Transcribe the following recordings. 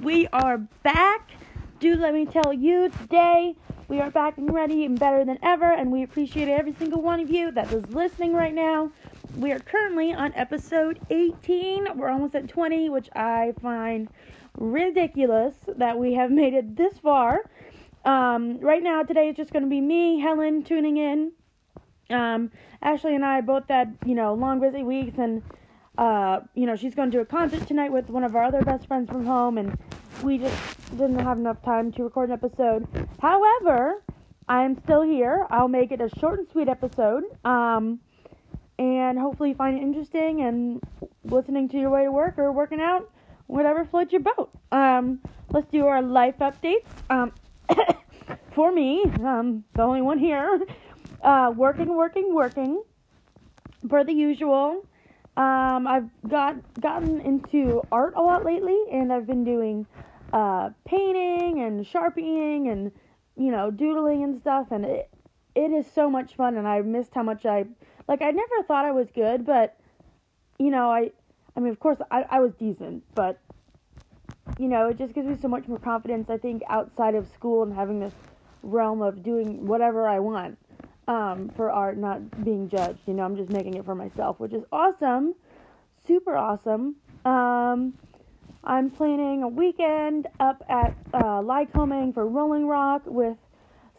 We are back. Dude let me tell you today we are back and ready and better than ever, and we appreciate every single one of you that is listening right now. We are currently on episode 18. We're almost at 20, which I find ridiculous that we have made it this far. Um, right now, today is just going to be me, Helen, tuning in. Um, Ashley and I both had, you know, long busy weeks, and uh, you know, she's going to do a concert tonight with one of our other best friends from home, and we just didn't have enough time to record an episode. However, I am still here. I'll make it a short and sweet episode, um, and hopefully you find it interesting and listening to your way to work or working out, whatever floats your boat. Um, let's do our life updates. Um, for me, um, the only one here, uh, working, working, working, per the usual. Um, I've got gotten into art a lot lately, and I've been doing uh, painting and sharpieing and you know doodling and stuff, and it it is so much fun. And I missed how much I like. I never thought I was good, but you know, I I mean, of course, I I was decent, but you know, it just gives me so much more confidence. I think outside of school and having this realm of doing whatever I want um, for art, not being judged. You know, I'm just making it for myself, which is awesome, super awesome. Um, I'm planning a weekend up at uh, Lycoming for Rolling Rock with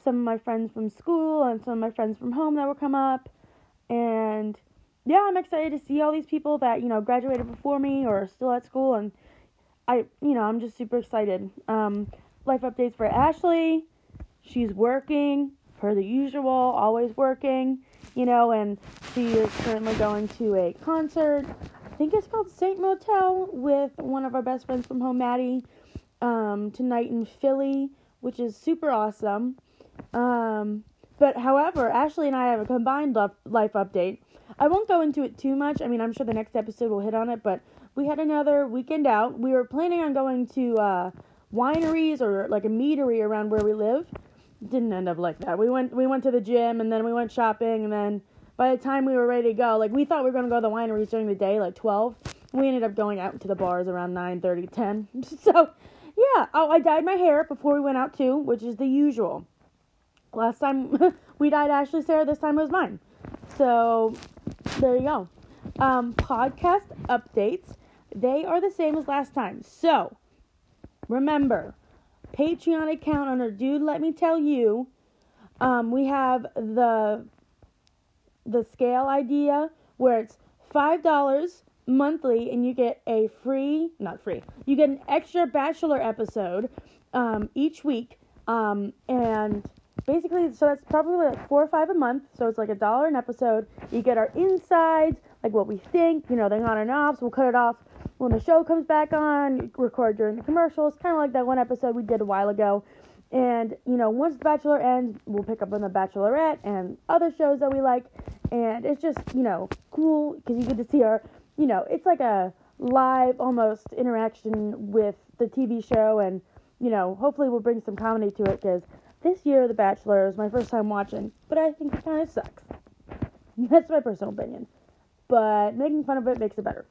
some of my friends from school and some of my friends from home that will come up. And yeah, I'm excited to see all these people that, you know, graduated before me or are still at school. And I, you know, I'm just super excited. Um, life updates for Ashley. She's working per the usual, always working, you know, and she is currently going to a concert. Think it's called Saint Motel with one of our best friends from home, Maddie, um, tonight in Philly, which is super awesome. Um, but however, Ashley and I have a combined life update. I won't go into it too much. I mean, I'm sure the next episode will hit on it, but we had another weekend out. We were planning on going to uh, wineries or like a meadery around where we live didn't end up like that. We went we went to the gym and then we went shopping and then by the time we were ready to go, like we thought we were gonna go to the wineries during the day, like twelve. We ended up going out to the bars around 9, 30, 10. So yeah. Oh, I dyed my hair before we went out too, which is the usual. Last time we dyed Ashley's hair, this time it was mine. So there you go. Um, podcast updates. They are the same as last time. So remember, Patreon account under Dude Let Me Tell You. Um, we have the the scale idea where it's five dollars monthly and you get a free not free you get an extra bachelor episode um, each week um, and basically so that's probably like four or five a month. So it's like a dollar an episode. You get our insides like what we think you know the on and offs. We'll cut it off when the show comes back on, record during the commercials, kind of like that one episode we did a while ago. And, you know, once The Bachelor ends, we'll pick up on The Bachelorette and other shows that we like. And it's just, you know, cool because you get to see our, you know, it's like a live almost interaction with the TV show. And, you know, hopefully we'll bring some comedy to it because this year The Bachelor is my first time watching, but I think it kind of sucks. That's my personal opinion. But making fun of it makes it better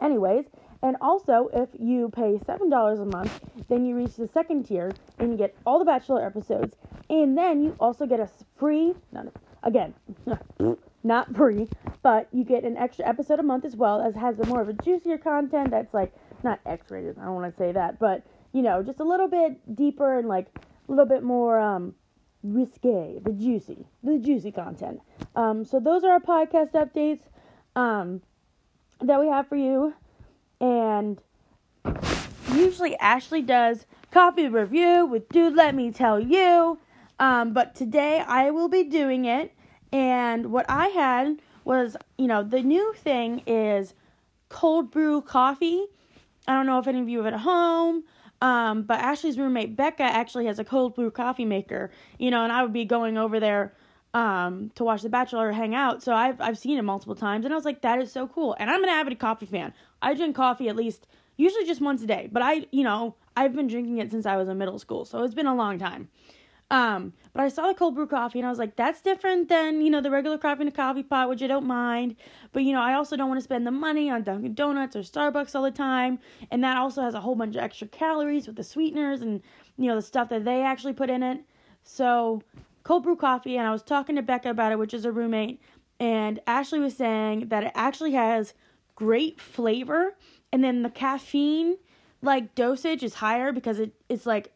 anyways. And also, if you pay $7 a month, then you reach the second tier and you get all the Bachelor episodes. And then you also get a free, not, again, not free, but you get an extra episode a month as well, as has more of a juicier content that's like, not X rated, I don't want to say that, but, you know, just a little bit deeper and like a little bit more, um, risque, the juicy, the juicy content. Um, so those are our podcast updates. Um, that we have for you. And usually Ashley does coffee review with Dude Let Me Tell You. Um, but today I will be doing it. And what I had was, you know, the new thing is cold brew coffee. I don't know if any of you have it at home. Um, but Ashley's roommate Becca actually has a cold brew coffee maker, you know, and I would be going over there um, to watch The Bachelor hang out. So I've I've seen it multiple times, and I was like, that is so cool. And I'm an avid coffee fan. I drink coffee at least usually just once a day, but I you know I've been drinking it since I was in middle school, so it's been a long time. Um, but I saw the cold brew coffee and I was like, that's different than, you know, the regular coffee in a coffee pot, which I don't mind. But, you know, I also don't want to spend the money on Dunkin' Donuts or Starbucks all the time. And that also has a whole bunch of extra calories with the sweeteners and, you know, the stuff that they actually put in it. So, cold brew coffee, and I was talking to Becca about it, which is a roommate, and Ashley was saying that it actually has great flavor, and then the caffeine like dosage is higher because it, it's like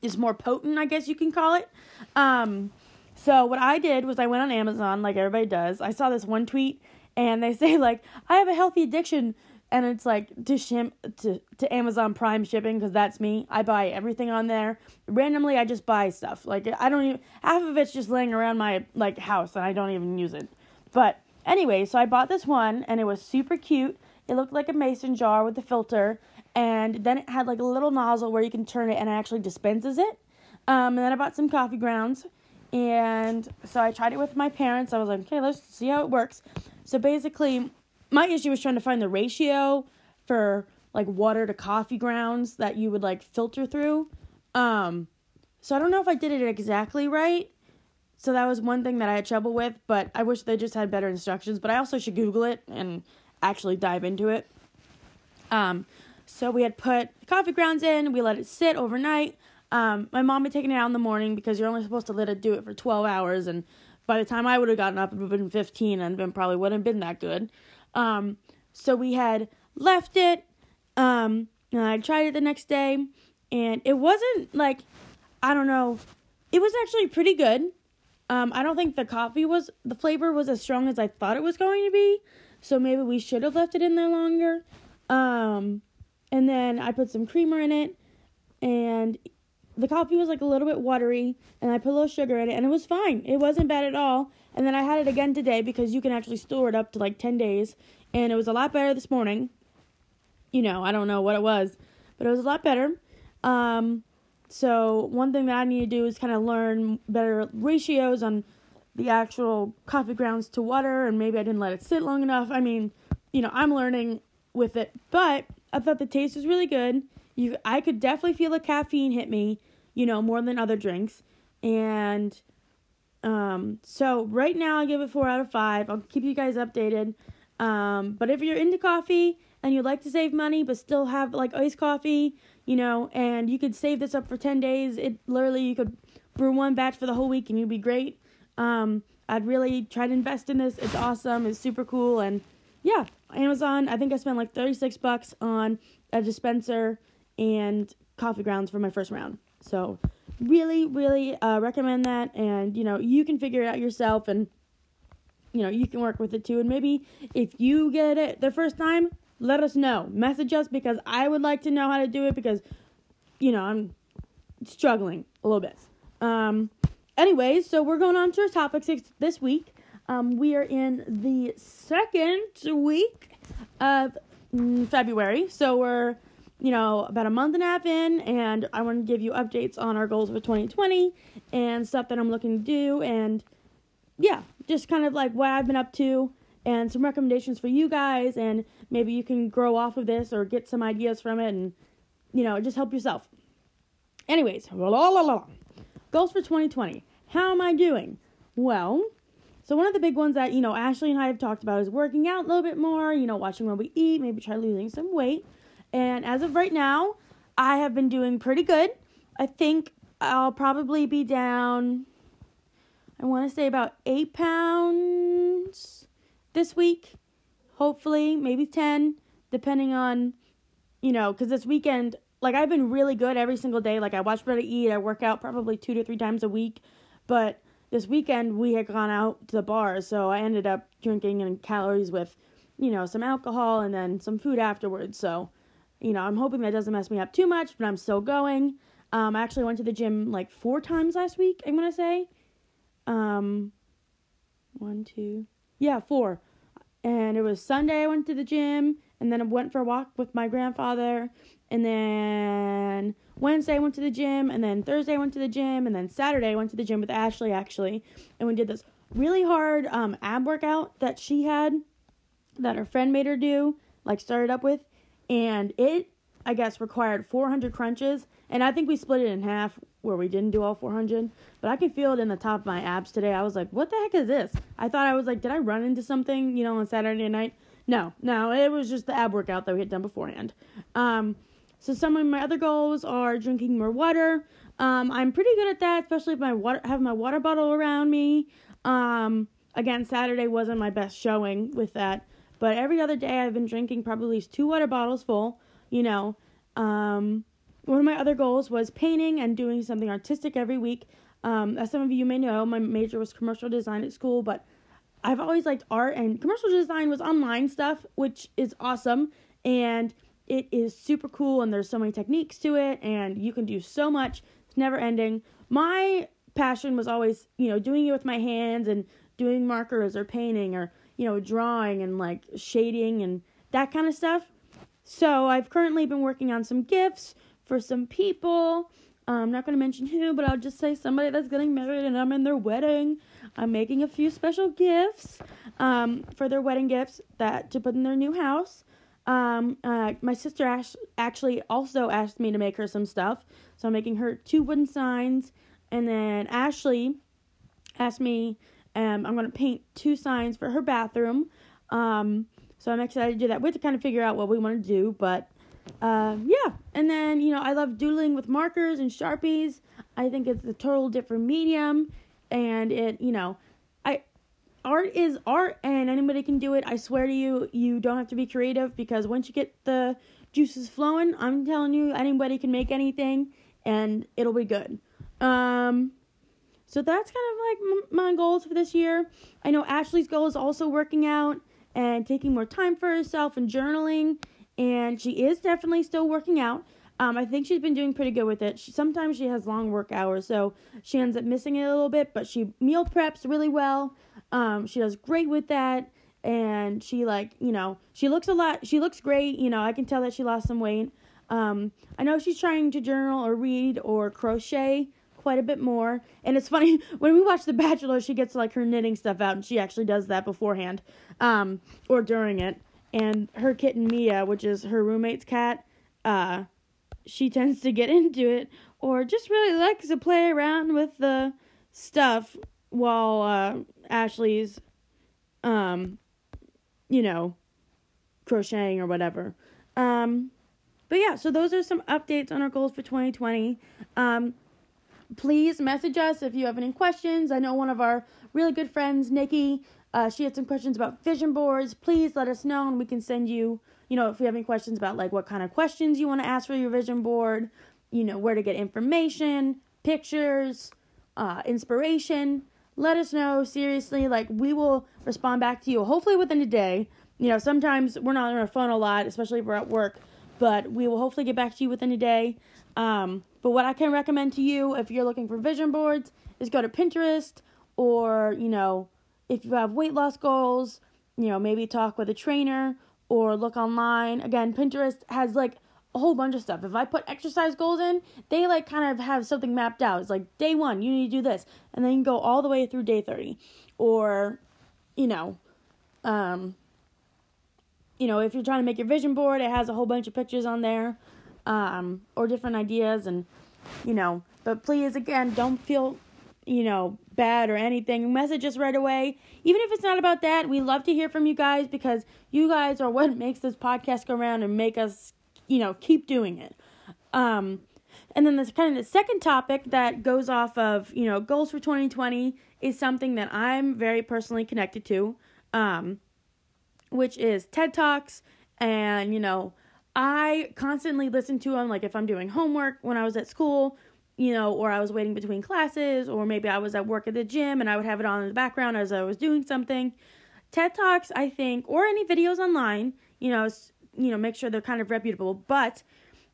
is more potent, I guess you can call it. Um, so what I did was I went on Amazon like everybody does. I saw this one tweet and they say like I have a healthy addiction and it's like to shim to to Amazon Prime shipping because that's me. I buy everything on there randomly. I just buy stuff like I don't even half of it's just laying around my like house and I don't even use it. But anyway, so I bought this one and it was super cute. It looked like a mason jar with a filter and then it had like a little nozzle where you can turn it and it actually dispenses it. Um, and then I bought some coffee grounds, and so I tried it with my parents. I was like, okay, let's see how it works. So basically, my issue was trying to find the ratio for like water to coffee grounds that you would like filter through. Um, so I don't know if I did it exactly right. So that was one thing that I had trouble with, but I wish they just had better instructions. But I also should Google it and actually dive into it. Um, so we had put coffee grounds in, we let it sit overnight. Um, my mom had taken it out in the morning because you're only supposed to let it do it for 12 hours, and by the time I would have gotten up, it would have been 15 and been probably wouldn't have been that good. Um, so we had left it, um, and I tried it the next day, and it wasn't like, I don't know, it was actually pretty good. Um, I don't think the coffee was, the flavor was as strong as I thought it was going to be, so maybe we should have left it in there longer. Um, and then I put some creamer in it, and the coffee was like a little bit watery, and I put a little sugar in it, and it was fine. It wasn't bad at all. And then I had it again today because you can actually store it up to like 10 days, and it was a lot better this morning. You know, I don't know what it was, but it was a lot better. Um, so one thing that I need to do is kind of learn better ratios on the actual coffee grounds to water, and maybe I didn't let it sit long enough. I mean, you know, I'm learning with it, but I thought the taste was really good. You, I could definitely feel the caffeine hit me, you know, more than other drinks. And um, so right now I give it four out of five. I'll keep you guys updated. Um, but if you're into coffee and you'd like to save money but still have like iced coffee, you know, and you could save this up for 10 days, it literally you could brew one batch for the whole week and you'd be great. Um, I'd really try to invest in this. It's awesome. It's super cool and yeah, Amazon. I think I spent like 36 bucks on a dispenser and coffee grounds for my first round. So, really, really uh, recommend that. And, you know, you can figure it out yourself and, you know, you can work with it too. And maybe if you get it the first time, let us know. Message us because I would like to know how to do it because, you know, I'm struggling a little bit. Um, anyways, so we're going on to our topics this week. Um, we are in the second week of February, so we're you know about a month and a half in, and I want to give you updates on our goals for 2020 and stuff that I'm looking to do, and yeah, just kind of like what I've been up to and some recommendations for you guys, and maybe you can grow off of this or get some ideas from it, and you know just help yourself. Anyways, la la la. Goals for 2020. How am I doing? Well, so one of the big ones that, you know, Ashley and I have talked about is working out a little bit more, you know, watching what we eat, maybe try losing some weight. And as of right now, I have been doing pretty good. I think I'll probably be down I want to say about 8 pounds this week. Hopefully, maybe 10 depending on you know, cuz this weekend like I've been really good every single day. Like I watch what I eat, I work out probably 2 to 3 times a week, but this weekend we had gone out to the bar, so I ended up drinking in calories with, you know, some alcohol and then some food afterwards. So, you know, I'm hoping that doesn't mess me up too much, but I'm still going. Um, I actually went to the gym like four times last week. I'm gonna say, um, one, two, yeah, four. and it was Sunday I went to the gym, and then I went for a walk with my grandfather, and then Wednesday I went to the gym, and then Thursday I went to the gym, and then Saturday I went to the gym with Ashley actually, and we did this really hard um, ab workout that she had, that her friend made her do, like started up with, and it I guess required 400 crunches, and I think we split it in half where we didn't do all 400, but I can feel it in the top of my abs today. I was like, what the heck is this? I thought I was like, did I run into something, you know, on Saturday night? No, no, it was just the ab workout that we had done beforehand. Um, so some of my other goals are drinking more water. Um, I'm pretty good at that, especially if my water have my water bottle around me. Um, again, Saturday wasn't my best showing with that, but every other day I've been drinking probably two water bottles full. You know, um, one of my other goals was painting and doing something artistic every week. Um, as some of you may know, my major was commercial design at school, but I've always liked art and commercial design was online stuff, which is awesome. And it is super cool and there's so many techniques to it and you can do so much. It's never ending. My passion was always, you know, doing it with my hands and doing markers or painting or, you know, drawing and like shading and that kind of stuff. So I've currently been working on some gifts for some people. I'm not going to mention who, but I'll just say somebody that's getting married and I'm in their wedding. I'm making a few special gifts um, for their wedding gifts that to put in their new house. Um, uh, my sister Ash- actually also asked me to make her some stuff, so I'm making her two wooden signs, and then Ashley asked me, um, I'm gonna paint two signs for her bathroom. Um, so I'm excited to do that. We have to kind of figure out what we want to do, but um, yeah, and then you know I love doodling with markers and sharpies. I think it's a total different medium, and it you know, I art is art, and anybody can do it. I swear to you, you don't have to be creative because once you get the juices flowing, I'm telling you, anybody can make anything, and it'll be good. Um, so that's kind of like my goals for this year. I know Ashley's goal is also working out and taking more time for herself and journaling and she is definitely still working out. Um, I think she's been doing pretty good with it. She, sometimes she has long work hours, so she ends up missing it a little bit, but she meal preps really well. Um, she does great with that, and she like you know she looks a lot. She looks great. You know I can tell that she lost some weight. Um, I know she's trying to journal or read or crochet quite a bit more. And it's funny when we watch The Bachelor, she gets like her knitting stuff out, and she actually does that beforehand, um, or during it and her kitten Mia, which is her roommate's cat, uh, she tends to get into it or just really likes to play around with the stuff while uh, Ashley's, um, you know, crocheting or whatever. Um, but yeah, so those are some updates on our goals for 2020. Um, please message us if you have any questions. I know one of our really good friends, Nikki, uh, she had some questions about vision boards. Please let us know, and we can send you, you know, if you have any questions about like what kind of questions you want to ask for your vision board, you know, where to get information, pictures, uh, inspiration. Let us know. Seriously, like we will respond back to you. Hopefully within a day. You know, sometimes we're not on our phone a lot, especially if we're at work, but we will hopefully get back to you within a day. Um, but what I can recommend to you if you're looking for vision boards is go to Pinterest or you know if you have weight loss goals, you know, maybe talk with a trainer or look online. Again, Pinterest has like a whole bunch of stuff. If I put exercise goals in, they like kind of have something mapped out. It's like day one, you need to do this, and then you go all the way through day 30. Or, you know, um, you know, if you're trying to make your vision board, it has a whole bunch of pictures on there, um, or different ideas, and you know. But please, again, don't feel you know, bad or anything, message us right away. Even if it's not about that, we love to hear from you guys because you guys are what makes this podcast go around and make us, you know, keep doing it. Um, and then this kind of the second topic that goes off of, you know, goals for 2020 is something that I'm very personally connected to, um, which is TED Talks. And, you know, I constantly listen to them, like if I'm doing homework when I was at school you know, or I was waiting between classes, or maybe I was at work at the gym and I would have it on in the background as I was doing something. TED Talks, I think, or any videos online, you know, you know, make sure they're kind of reputable. But,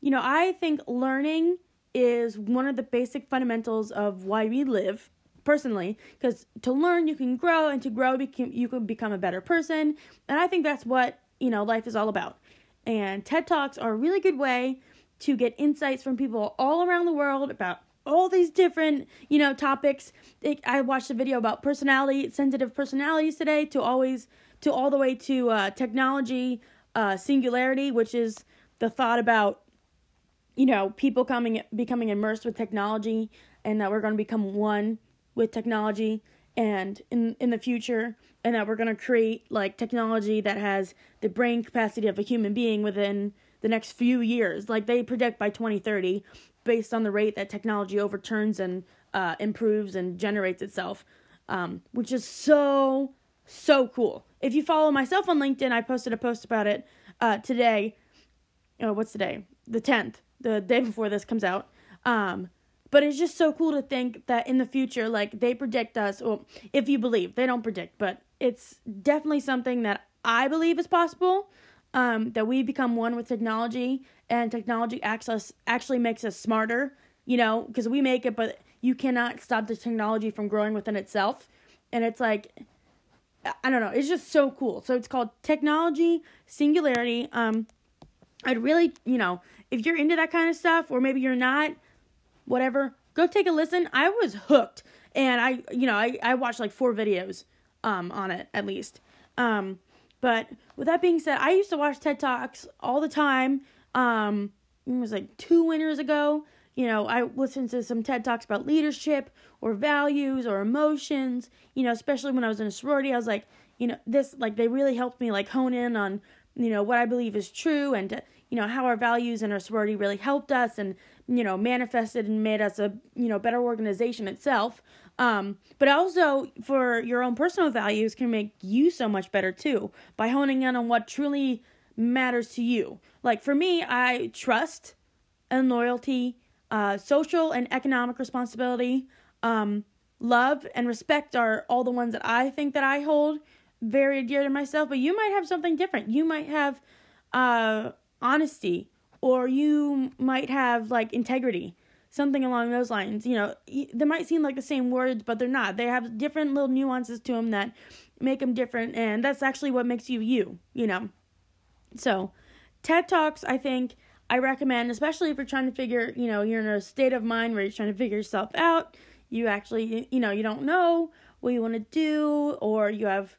you know, I think learning is one of the basic fundamentals of why we live. personally because to learn you can grow and to grow you can become a better person and i think that's what you know life is all about and ted talks are a really good way to get insights from people all around the world about all these different you know topics. It, i watched a video about personality sensitive personalities today to always to all the way to uh, technology uh, singularity which is the thought about you know people coming becoming immersed with technology and that we're going to become one with technology and in in the future and that we're going to create like technology that has the brain capacity of a human being within the next few years. Like they predict by 2030 based on the rate that technology overturns and uh, improves and generates itself um, which is so so cool. If you follow myself on linkedin i posted a post about it uh, today. Oh what's today? The 10th the day before this comes out. Um, but it's just so cool to think that in the future, like they predict us, well, if you believe, they don't predict, but it's definitely something that I believe is possible. Um, that we become one with technology, and technology access actually makes us smarter. You know, because we make it, but you cannot stop the technology from growing within itself. And it's like, I don't know, it's just so cool. So it's called Technology Singularity. Um, I'd really, you know, if you're into that kind of stuff, or maybe you're not, whatever, go take a listen. I was hooked. And I, you know, I, I watched like four videos um, on it at least. Um, but with that being said, I used to watch TED Talks all the time. Um, it was like two winters ago. You know, I listened to some TED Talks about leadership or values or emotions, you know, especially when I was in a sorority. I was like, you know, this, like, they really helped me, like, hone in on, you know, what I believe is true and, you know, how our values and our sorority really helped us and, you know, manifested and made us a, you know, better organization itself. Um, but also for your own personal values can make you so much better too by honing in on what truly matters to you. Like for me, I trust and loyalty, uh, social and economic responsibility, um, love and respect are all the ones that I think that I hold very dear to myself. But you might have something different. You might have uh, honesty, or you might have like integrity something along those lines. You know they might seem like the same words but they're not. They have different little nuances to them that make them different and that's actually what makes you you you know. So ted talks i think i recommend especially if you're trying to figure you know you're in a state of mind where you're trying to figure yourself out you actually you know you don't know what you want to do or you have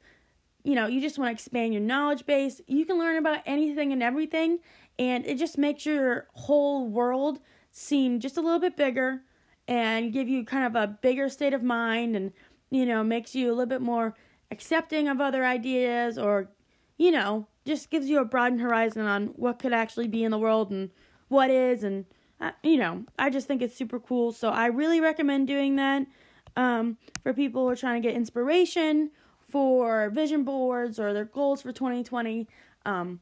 you know you just want to expand your knowledge base. You can learn about anything and everything and it just makes your whole world seem just a little bit bigger and give you kind of a bigger state of mind and you know makes you a little bit more accepting of other ideas or you know just gives you a broadened horizon on what could actually be in the world and what is. And uh, you know i just think it's super cool. So i really recommend doing that um, for people who are trying to get inspiration for vision boards or their goals for 2020 um,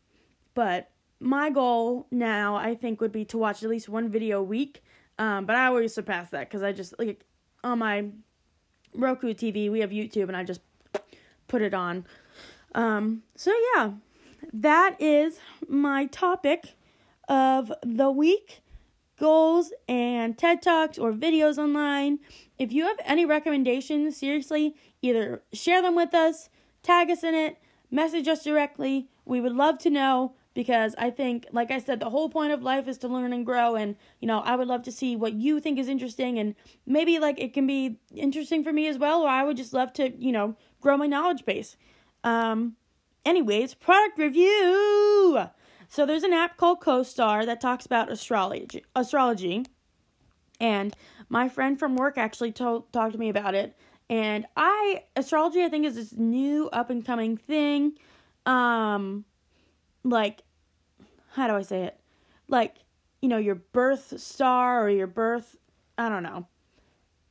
but my goal now, I think, would be to watch at least one video a week. Um, but I always surpass that because I just like on my Roku TV, we have YouTube, and I just put it on. Um, so yeah, that is my topic of the week goals and TED Talks or videos online. If you have any recommendations, seriously, either share them with us, tag us in it, message us directly. We would love to know because I think, like I said, the whole point of life is to learn and grow. And, you know, I would love to see what you think is interesting. And maybe, like, it can be interesting for me as well, or I would just love to, you know, grow my knowledge base. Um, anyways, product review. So there's an app called Co-Star that talks about astrology. Astrology. And my friend from work actually told talked to me about it. And I astrology I think is this new up and coming thing. Um like how do I say it? Like, you know, your birth star or your birth, I don't know.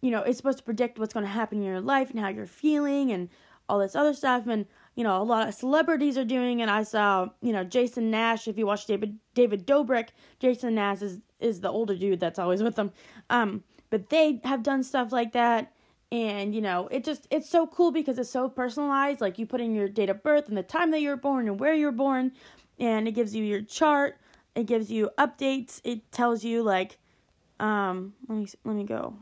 You know, it's supposed to predict what's going to happen in your life and how you're feeling and all this other stuff and you know, a lot of celebrities are doing it. I saw, you know, Jason Nash, if you watch David David Dobrik, Jason Nash is is the older dude that's always with them. Um, but they have done stuff like that and you know it just it's so cool because it's so personalized like you put in your date of birth and the time that you were born and where you were born and it gives you your chart. It gives you updates. It tells you like, um, let me let me go.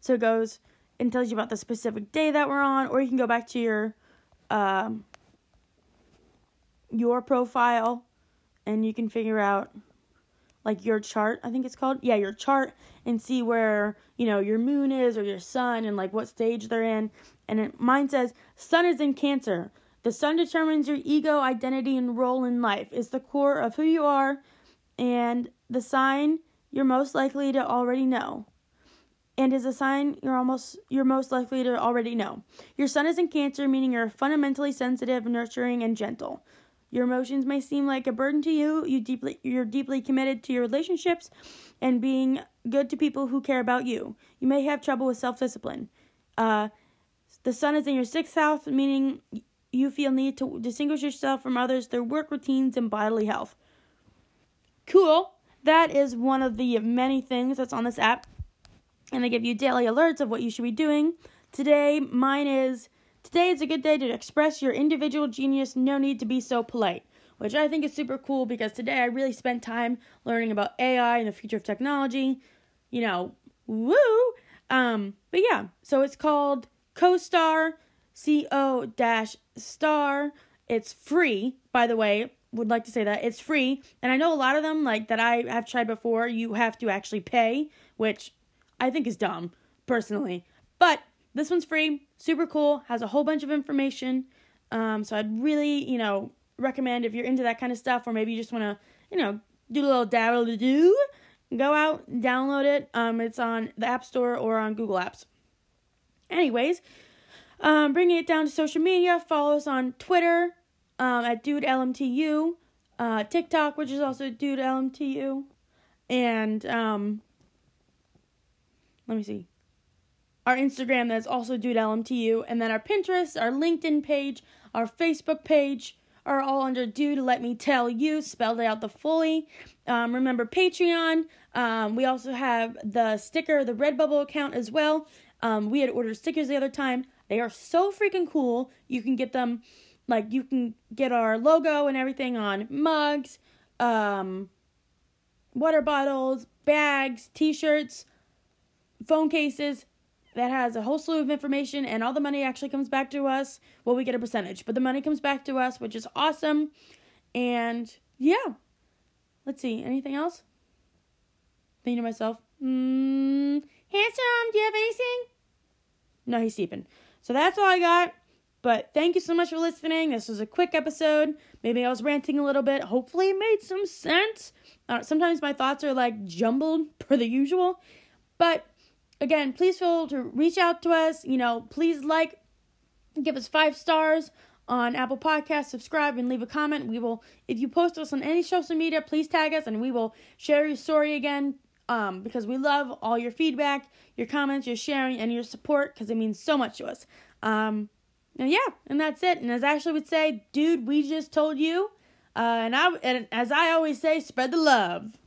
So it goes and tells you about the specific day that we're on, or you can go back to your um, your profile and you can figure out like your chart, I think it's called. Yeah, your chart and see where, you know, your moon is or your sun and like what stage they're in. And it, mine says sun is in Cancer. The sun determines your ego, identity and role in life. It's the core of who you are and the sign you're most likely to already know. And is a sign you're almost you're most likely to already know. Your sun is in Cancer, meaning you're fundamentally sensitive, nurturing and gentle. Your emotions may seem like a burden to you. You deeply you're deeply committed to your relationships and being good to people who care about you. You may have trouble with self-discipline. Uh, the sun is in your sixth house, meaning you feel need to distinguish yourself from others through work routines and bodily health. Cool. That is one of the many things that's on this app. And they give you daily alerts of what you should be doing. Today, mine is Today is a good day to express your individual genius, no need to be so polite, which I think is super cool because today I really spent time learning about AI and the future of technology. You know, woo! Um, but yeah, so it's called Co-Star, C O dash star. It's free, by the way. Would like to say that it's free, and I know a lot of them like that I have tried before. You have to actually pay, which I think is dumb, personally. But this one's free, super cool, has a whole bunch of information. Um, so I'd really, you know, recommend if you're into that kind of stuff, or maybe you just want to, you know, do a little dabble to do, go out, download it. Um, it's on the App Store or on Google Apps. Anyways, um, bringing it down to social media, follow us on Twitter um, at DudeLMTU, uh, TikTok, which is also DudeLMTU, and um, let me see our Instagram that's also Dude LMTU, and then our Pinterest, our LinkedIn page, our Facebook page are all under Dude Let Me Tell You, spelled out the fully. Um, remember Patreon. Um, we also have the sticker, the Redbubble account as well. Um, we had ordered stickers the other time. They are so freaking cool. You can get them, like you can get our logo and everything on mugs, um, water bottles, bags, T-shirts, phone cases that has a whole slew of information and all the money actually comes back to us. Well, we get a percentage, but the money comes back to us, which is awesome. And yeah, let's see. Anything else? Thinking to myself, hmm, handsome, do you have anything? No, he's sleeping. So that's all I got. But thank you so much for listening. This was a quick episode. Maybe I was ranting a little bit. Hopefully, it made some sense. Uh, sometimes my thoughts are like jumbled per the usual. But again, please feel to reach out to us. You know, please like, give us five stars on Apple Podcasts, subscribe, and leave a comment. We will, if you post us on any social media, please tag us, and we will share your story again. Um, because we love all your feedback, your comments, your sharing, and your support, because it means so much to us. Um, and yeah, and that's it. And as Ashley would say, dude, we just told you. Uh, and I, and as I always say, spread the love.